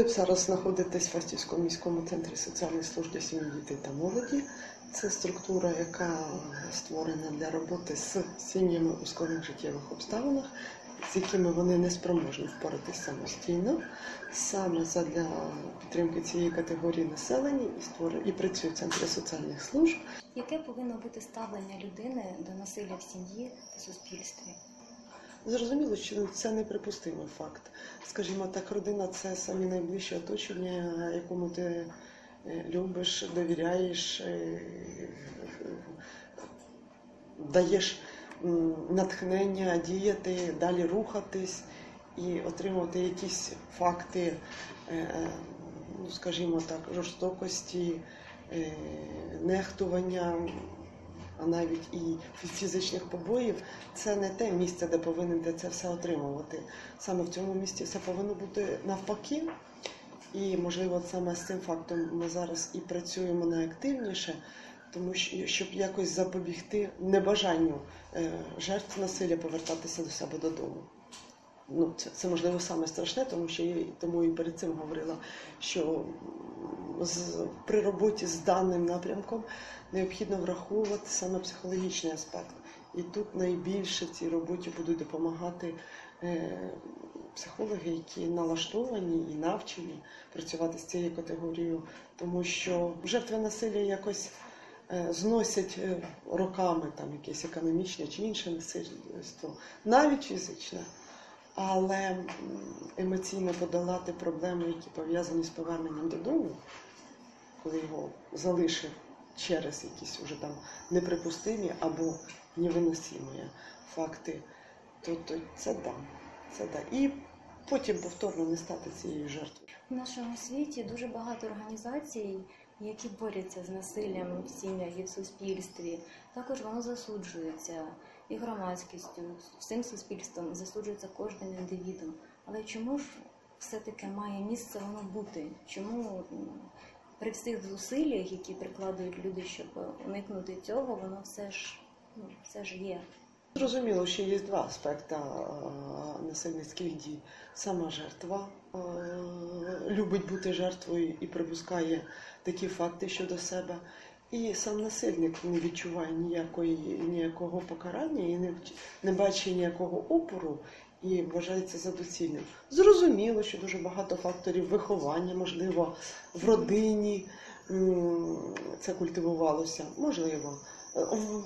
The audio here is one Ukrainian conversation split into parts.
Ви зараз знаходитесь в Фастівському міському центрі соціальної служби сім'ї, дітей та молоді. Це структура, яка створена для роботи з сім'ями у складних життєвих обставинах, з якими вони не спроможні впоратись самостійно. Саме задля підтримки цієї категорії населення і створює і працює в центрі соціальних служб. Яке повинно бути ставлення людини до насилля в сім'ї та суспільстві? Зрозуміло, що це неприпустимий факт. Скажімо так, родина це самі найближче оточення, якому ти е, любиш, довіряєш, е, даєш натхнення діяти, далі рухатись і отримувати якісь факти, е, ну скажімо так, жорстокості, нехтування а навіть і фізичних побоїв, це не те місце, де повинен де це все отримувати. Саме в цьому місці все повинно бути навпаки. І, можливо, саме з цим фактом ми зараз і працюємо найактивніше, тому що щоб якось запобігти небажанню е, жертв насилля повертатися до себе додому. Ну, це, це можливо саме страшне, тому що я тому і перед цим говорила, що з, при роботі з даним напрямком необхідно враховувати саме психологічний аспект. І тут найбільше цій роботі будуть допомагати е, психологи, які налаштовані і навчені працювати з цією категорією, тому що жертви насилля якось е, зносять е, роками там якесь економічне чи інше насильство, навіть фізичне. Але емоційно подолати проблеми, які пов'язані з поверненням додому, коли його залишив через якісь уже там неприпустимі або невиносимі факти, то, то це да. Це да. І потім повторно не стати цією жертвою. В нашому світі дуже багато організацій, які борються з насиллям в сім'ях і в суспільстві. Також воно засуджується і громадськістю, всім суспільством засуджується кожним індивідом. Але чому ж все-таки має місце воно бути? Чому при всіх зусиллях, які прикладають люди, щоб уникнути цього, воно все ж ну, все ж є? Зрозуміло, що є два аспекти насильницьких дій. Сама жертва любить бути жертвою і припускає такі факти щодо себе. І сам насильник не відчуває ніякої, ніякого покарання і не, не бачить ніякого опору і вважається за доцільним. Зрозуміло, що дуже багато факторів виховання, можливо, в родині це культивувалося, можливо. В,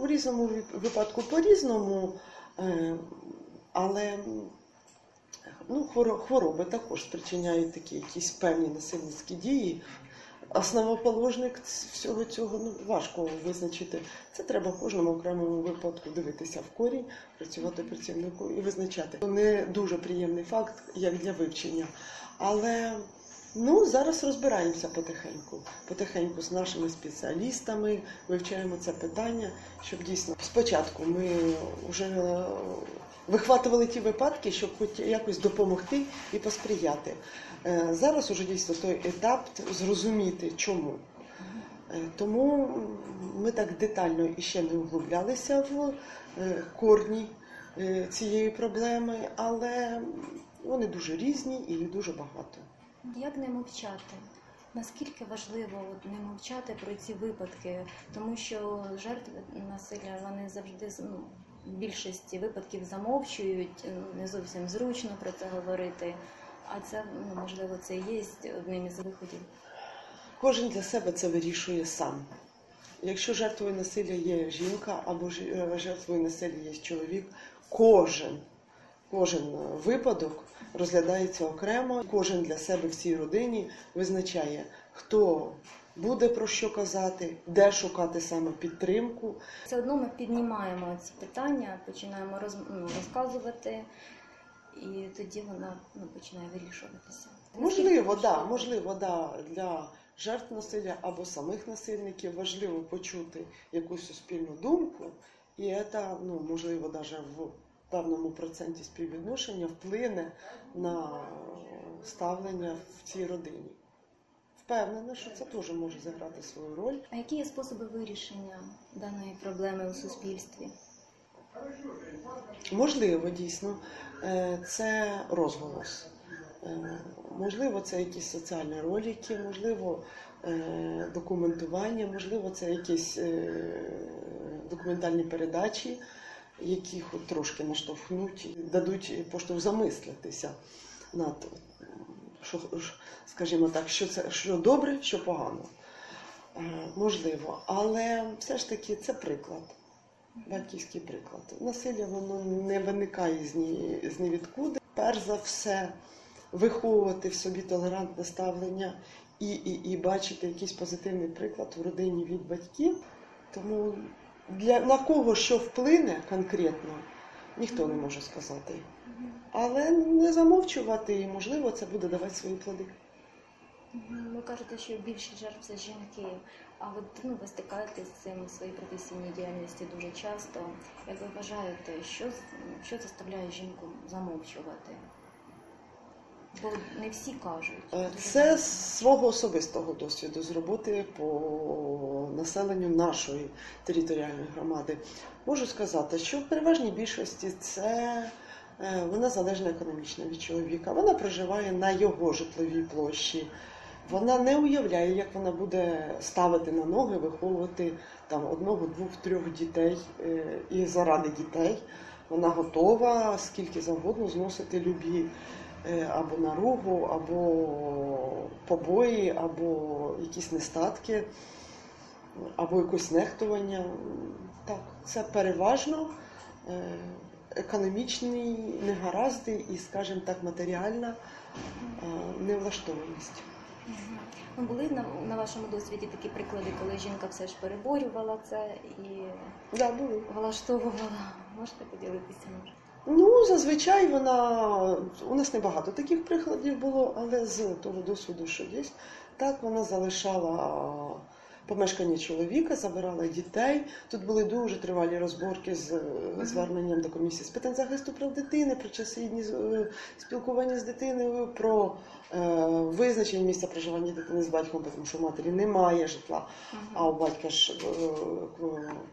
в, різному випадку по-різному, е, але ну, хвороби також спричиняють такі якісь певні насильницькі дії. Основоположник всього цього ну, важко визначити. Це треба в кожному окремому випадку дивитися в корінь, працювати працівнику і визначати. Не дуже приємний факт, як для вивчення. Але ну, зараз розбираємося потихеньку. Потихеньку з нашими спеціалістами вивчаємо це питання, щоб дійсно спочатку ми вже вихватували ті випадки, щоб хоч якось допомогти і посприяти. Е, Зараз уже дійсно той етап зрозуміти, чому. Е, Тому ми так детально іще не углублялися в е, корні цієї проблеми, але вони дуже різні і їх дуже багато. Як не мовчати? Наскільки важливо не мовчати про ці випадки, тому що жертви насилля вони завжди ну, більшості випадків замовчують, ну, не зовсім зручно про це говорити. А це ну, можливо це є одним із виходів. Кожен для себе це вирішує сам. Якщо жертвою насилля є жінка або е, жертвою насилля є чоловік, кожен, кожен е, випадок розглядається окремо, кожен для себе в цій родині визначає, хто буде про що казати, де шукати саме підтримку. Все одно ми піднімаємо ці питання, починаємо роз, ну, розказувати, і тоді вона ну, починає вирішуватися. Можливо, да, можливо, да, для жертв насилля або самих насильників важливо почути якусь суспільну думку, і це, ну, можливо, навіть в певному проценті співвідношення вплине на ставлення в цій родині. Впевнена, що це теж може зіграти свою роль. А які є способи вирішення даної проблеми у суспільстві? Можливо, дійсно, е, це розголос. Е, Можливо, це якісь соціальні ролики, можливо, е, документування, можливо, це якісь документальні передачі, які хоч трошки наштовхнуть, і дадуть поштовх замислитися над, що, скажімо так, що це що добре, що погано. Е, Можливо, але все ж таки це приклад. Батьківський приклад. Насилля воно не виникає з ні, з нівідкуди. Перш за все, виховувати в собі толерантне ставлення і, і, і бачити якийсь позитивний приклад в родині від батьків. Тому для на кого що вплине конкретно, ніхто не може сказати. Але не замовчувати, і можливо це буде давати свої плоди. Ви кажете, що більшість жертв це жінки. А от ну, ви стикаєтесь з цим у своїй професійній діяльності дуже часто. Як ви вважаєте, що, що заставляє жінку замовчувати? Бо не всі кажуть. Е, Це з свого особистого досвіду з роботи по населенню нашої територіальної громади. Можу сказати, що в переважній більшості це вона залежна економічно від чоловіка. Вона проживає на його житловій площі. Вона не уявляє, як вона буде ставити на ноги, виховувати там одного, двох, трьох дітей е, і заради дітей. Вона готова скільки завгодно зносити любі е, або наругу, або побої, або якісь нестатки, або якось нехтування. Так, це переважно е, економічні негаразди і, скажімо так, матеріальна е, невлаштованість. Були на, на вашому досвіді такі приклади, коли жінка все ж переборювала це і Да, були. влаштовувала. Можете поділитися? Ну, зазвичай вона у нас небагато таких прикладів було, але з того досвіду, що є, так вона залишала помешкання чоловіка, забирала дітей. Тут були дуже тривалі розборки з зверненням до комісії з питань захисту прав дитини, про часи е, спілкування з дитиною, про е, визначення місця проживання дитини з батьком, тому що у матері немає житла. А у батька ж е,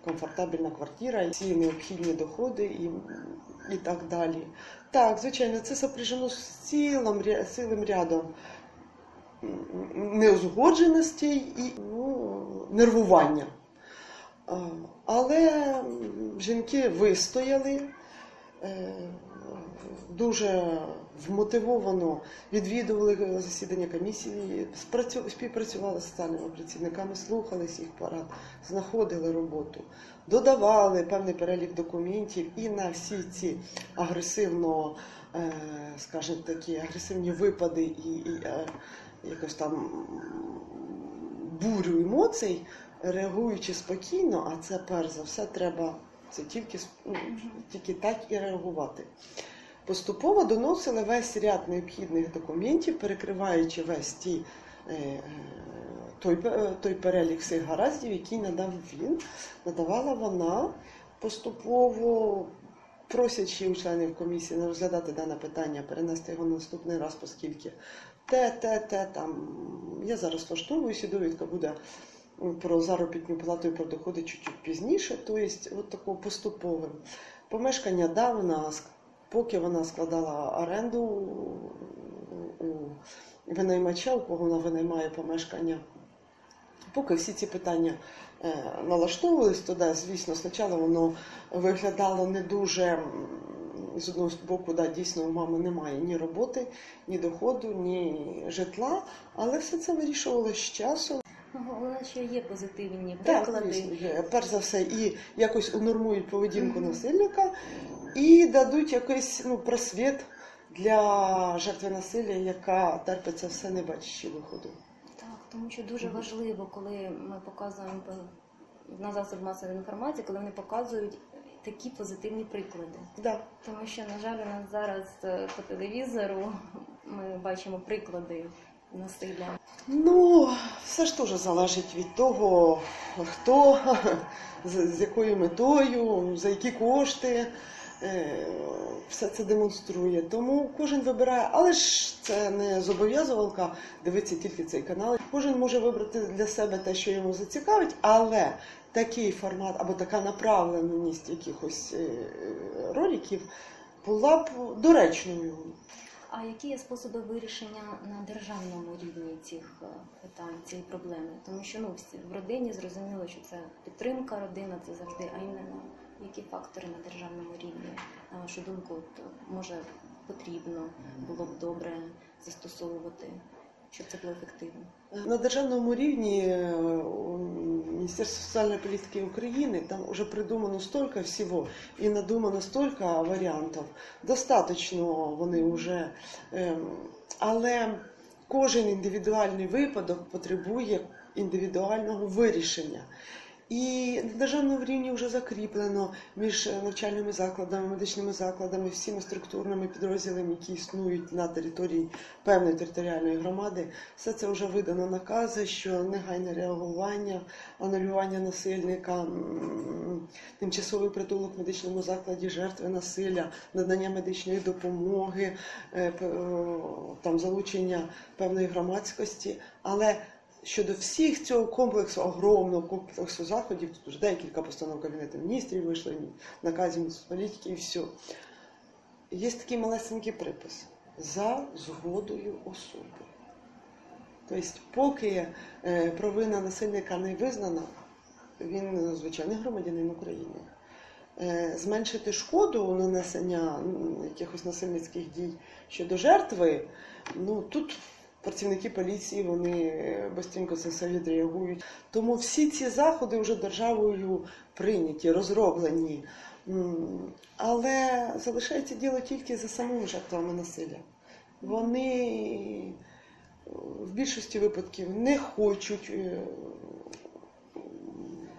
комфортабельна квартира, всі необхідні доходи і, і так далі. Так, звичайно, це сопряжено з цілим, цілим рядом неузгодженостей і нервування. Але жінки вистояли. е, Дуже вмотивовано відвідували засідання комісії, співпрацювали з соціальними працівниками, слухались їх порад, знаходили роботу, додавали певний перелік документів і на всі ці агресивно, е, скажімо такі, агресивні випади і, і е, якось там бурю емоцій, реагуючи спокійно, а це перш за все треба це тільки, ну, тільки так і реагувати. Поступово доносили весь ряд необхідних документів, перекриваючи весь ті, е, е, той, той перелік всіх гараздів, який надав він, надавала вона поступово. Просячи у членів комісії не розглядати дане питання, перенести його на наступний раз, оскільки те, те, те, там я зараз влаштовуюся, довідка буде про заробітну плату і про доходи чуть-чуть пізніше, тобто от такого поступовим. Помешкання да, вона поки вона складала оренду у винаймача, у кого вона винаймає помешкання. Поки всі ці питання налаштовувались, то да, звісно, спочатку воно виглядало не дуже з одного боку, да, дійсно у мами немає ні роботи, ні доходу, ні житла, але все це вирішувалося з часом. Головне, що є позитивні Так, приклади. звісно, є. перш за все, і якось унормують поведінку Мгм. насильника, і дадуть якийсь ну, просвіт для жертви насилля, яка терпить це все, не бачачи виходу. Тому що дуже важливо, коли ми показуємо на засоб масової інформації, коли вони показують такі позитивні приклади. Да. Тому що, на жаль, у нас зараз е, по телевізору ми бачимо приклади насилля. Ну, все ж теж залежить від того, хто, з якою метою, за які кошти. Е, Все це демонструє. Тому кожен вибирає, але ж це не зобов'язувалка дивитися тільки цей канал. Кожен може вибрати для себе те, що йому зацікавить, але такий формат або така направленість якихось е, роликів була б доречною. А які є способи вирішення на державному рівні цих е, питань, цієї проблеми? Тому що ну в родині зрозуміло, що це підтримка родина, це завжди, а іменно які фактори на державному рівні, на вашу думку, от, може потрібно було б добре застосовувати, щоб це було ефективно? На державному рівні е, у Міністерства соціальної політики України там вже придумано столько всього і надумано столько варіантів. Достаточно вони вже, ем, але кожен індивідуальний випадок потребує індивідуального вирішення. І на державному рівні вже закріплено між навчальними закладами, медичними закладами, всіма структурними підрозділами, які існують на території певної територіальної громади. Все це вже видано накази, що негайне реагування, анулювання насильника, тимчасовий притулок в медичному закладі, жертви насилля, надання медичної допомоги, е, там залучення певної громадськості. Але щодо всіх цього комплексу, огромного комплексу заходів, тут вже декілька постанов Кабінету міністрів вийшли, наказів Нацполітики і все. Є такий малесенький припис за згодою особи. Тобто, поки е, провина насильника не визнана, він звичайний громадянин України. Е, Зменшити шкоду нанесення якихось насильницьких дій щодо жертви, ну тут працівники поліції вони швидко це все відреагують. Тому всі ці заходи вже державою прийняті, розроблені. Але залишається діло тільки за самими жертвами насилля. Вони в більшості випадків не хочуть е,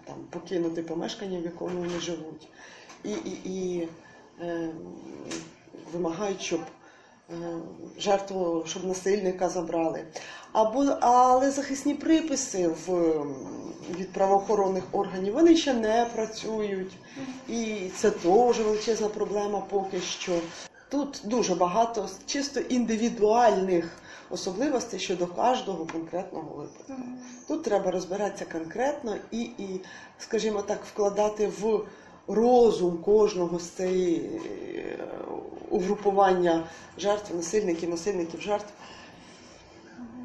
там, покинути помешкання, в якому вони живуть, і, і, і е, вимагають, щоб е, жертву, щоб насильника забрали. Або, але захисні приписи в, від правоохоронних органів вони ще не працюють. І це теж величезна проблема поки що. Тут дуже багато чисто індивідуальних особливостей щодо кожного конкретного випадку. Тут треба розбиратися конкретно і, і, скажімо так, вкладати в розум кожного з цієї е, угрупування жертв, насильників, насильників, жертв.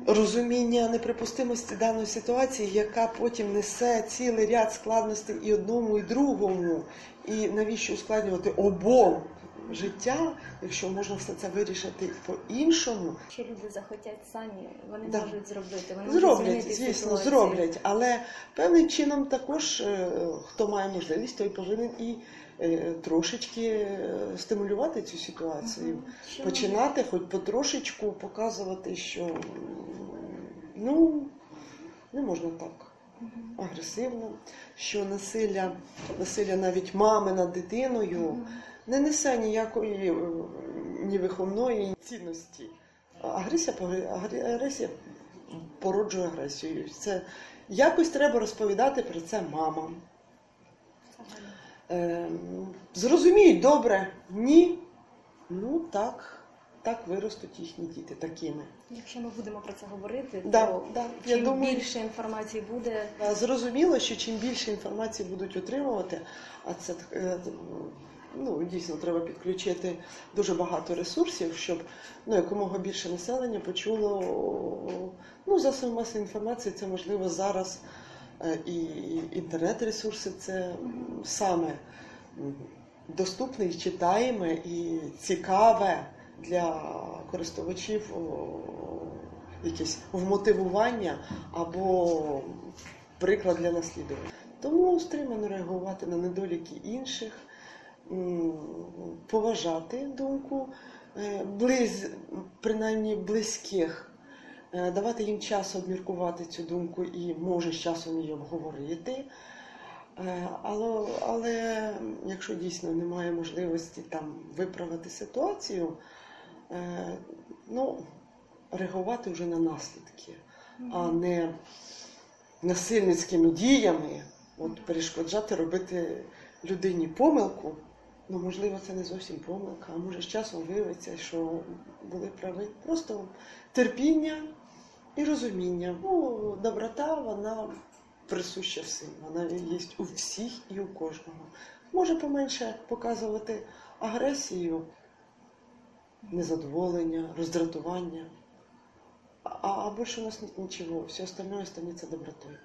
Розуміння неприпустимості даної ситуації, яка потім несе цілий ряд складностей і одному, і другому, і навіщо ускладнювати обом життя, якщо можна все це вирішити по-іншому, Якщо люди захотять самі, вони Да. можуть зробити. Вони можуть Зроблять, змінити звісно, ситуацію. зроблять, але певним чином також е, хто має можливість, той повинен і е, трошечки е, стимулювати цю ситуацію. Що Починати хоч потрошечку показувати, що ну не можна так. Агресивно, що насилля, насилля навіть мами над дитиною не несе ніякої е, ні виховної цінності. Агресія, агресія породжує агресію. Це якось треба розповідати про це мамам. Ем, зрозуміють добре, ні. Ну так, так виростуть їхні діти такими. Якщо ми будемо про це говорити, Да, то да, я чим думаю- більше інформації буде, Зрозуміло, що чим більше інформації будуть отримувати, а це е, ну, дійсно треба підключити дуже багато ресурсів, щоб ну, якомога більше населення почуло ну, засоби масової інформації, це можливо зараз е, і інтернет-ресурси це саме доступне і читаєме і цікаве для користувачів якесь вмотивування або приклад для наслідування. Тому стримано реагувати на недоліки інших, поважати думку е, близ, принаймні близьких, е, давати їм час обміркувати цю думку і може з часом її обговорити. Е, Але, але якщо дійсно немає можливості там виправити ситуацію, ну, реагувати вже на наслідки, а не насильницькими діями, от перешкоджати робити людині помилку. Ну, можливо, це не зовсім помилка, а може з часом виявиться, що були праві. Просто терпіння і розуміння. Ну, доброта, вона присуща всім. Вона є у всіх і у кожного. Може поменше показувати агресію, незадоволення, роздратування. А, а більше у нас нет нічого, все остальное останеться добротою.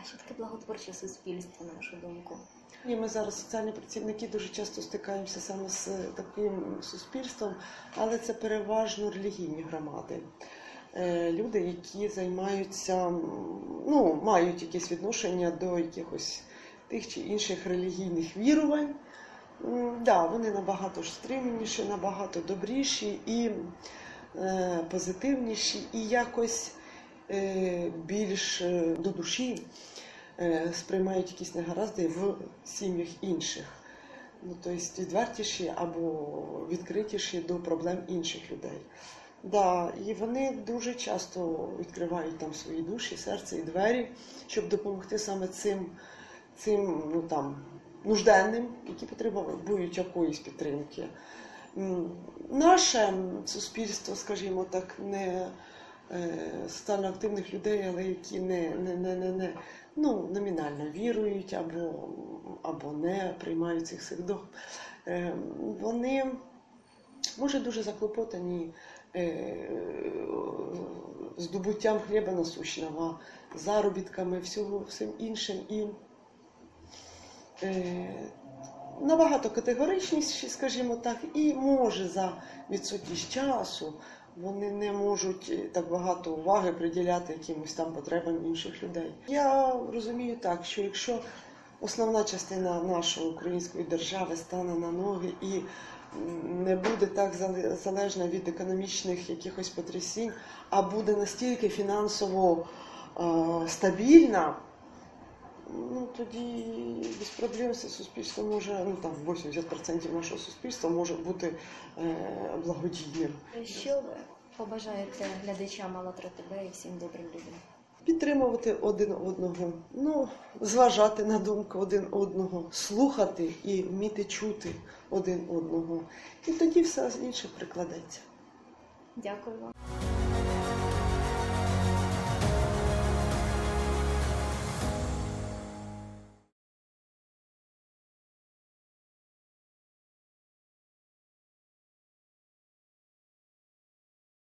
А що таке благотворче суспільство, на вашу думку? І ми зараз соціальні працівники дуже часто стикаємося саме з таким суспільством, але це переважно релігійні громади. Е, Люди, які займаються, ну, мають якесь відношення до якихось тих чи інших релігійних вірувань. Да, вони набагато ж стриманіші, набагато добріші і е, позитивніші, і якось е, більш е, до душі е, сприймають якісь негаразди в сім'ях інших. Ну, тобто відвертіші або відкритіші до проблем інших людей. Да, і вони дуже часто відкривають там свої душі, серце і двері, щоб допомогти саме цим, цим ну, там, нужденним, які потребують якоїсь підтримки. Наше суспільство, скажімо так, не е, соціально активних людей, але які не, не, не, не, не ну, номінально вірують або, або не приймають цих свідох, е, вони може дуже заклопотані е, здобуттям хліба насущного, заробітками, всього всім іншим і набагато категоричніші, скажімо так, і може за відсутність часу вони не можуть е, так багато уваги приділяти якимось там потребам інших людей. Я розумію так, що якщо основна частина нашої української держави стане на ноги і не буде так залежна від економічних якихось потрясінь, а буде настільки фінансово е, стабільна, ну тоді без проблем це суспільство може, ну там 80% нашого суспільства може бути е, благодійним. Що ви побажаєте глядачам «АЛЛАТРА ТБ» і всім добрим людям? Підтримувати один одного, ну, зважати на думку один одного, слухати і вміти чути один одного. І тоді все інше прикладеться. Дякую вам.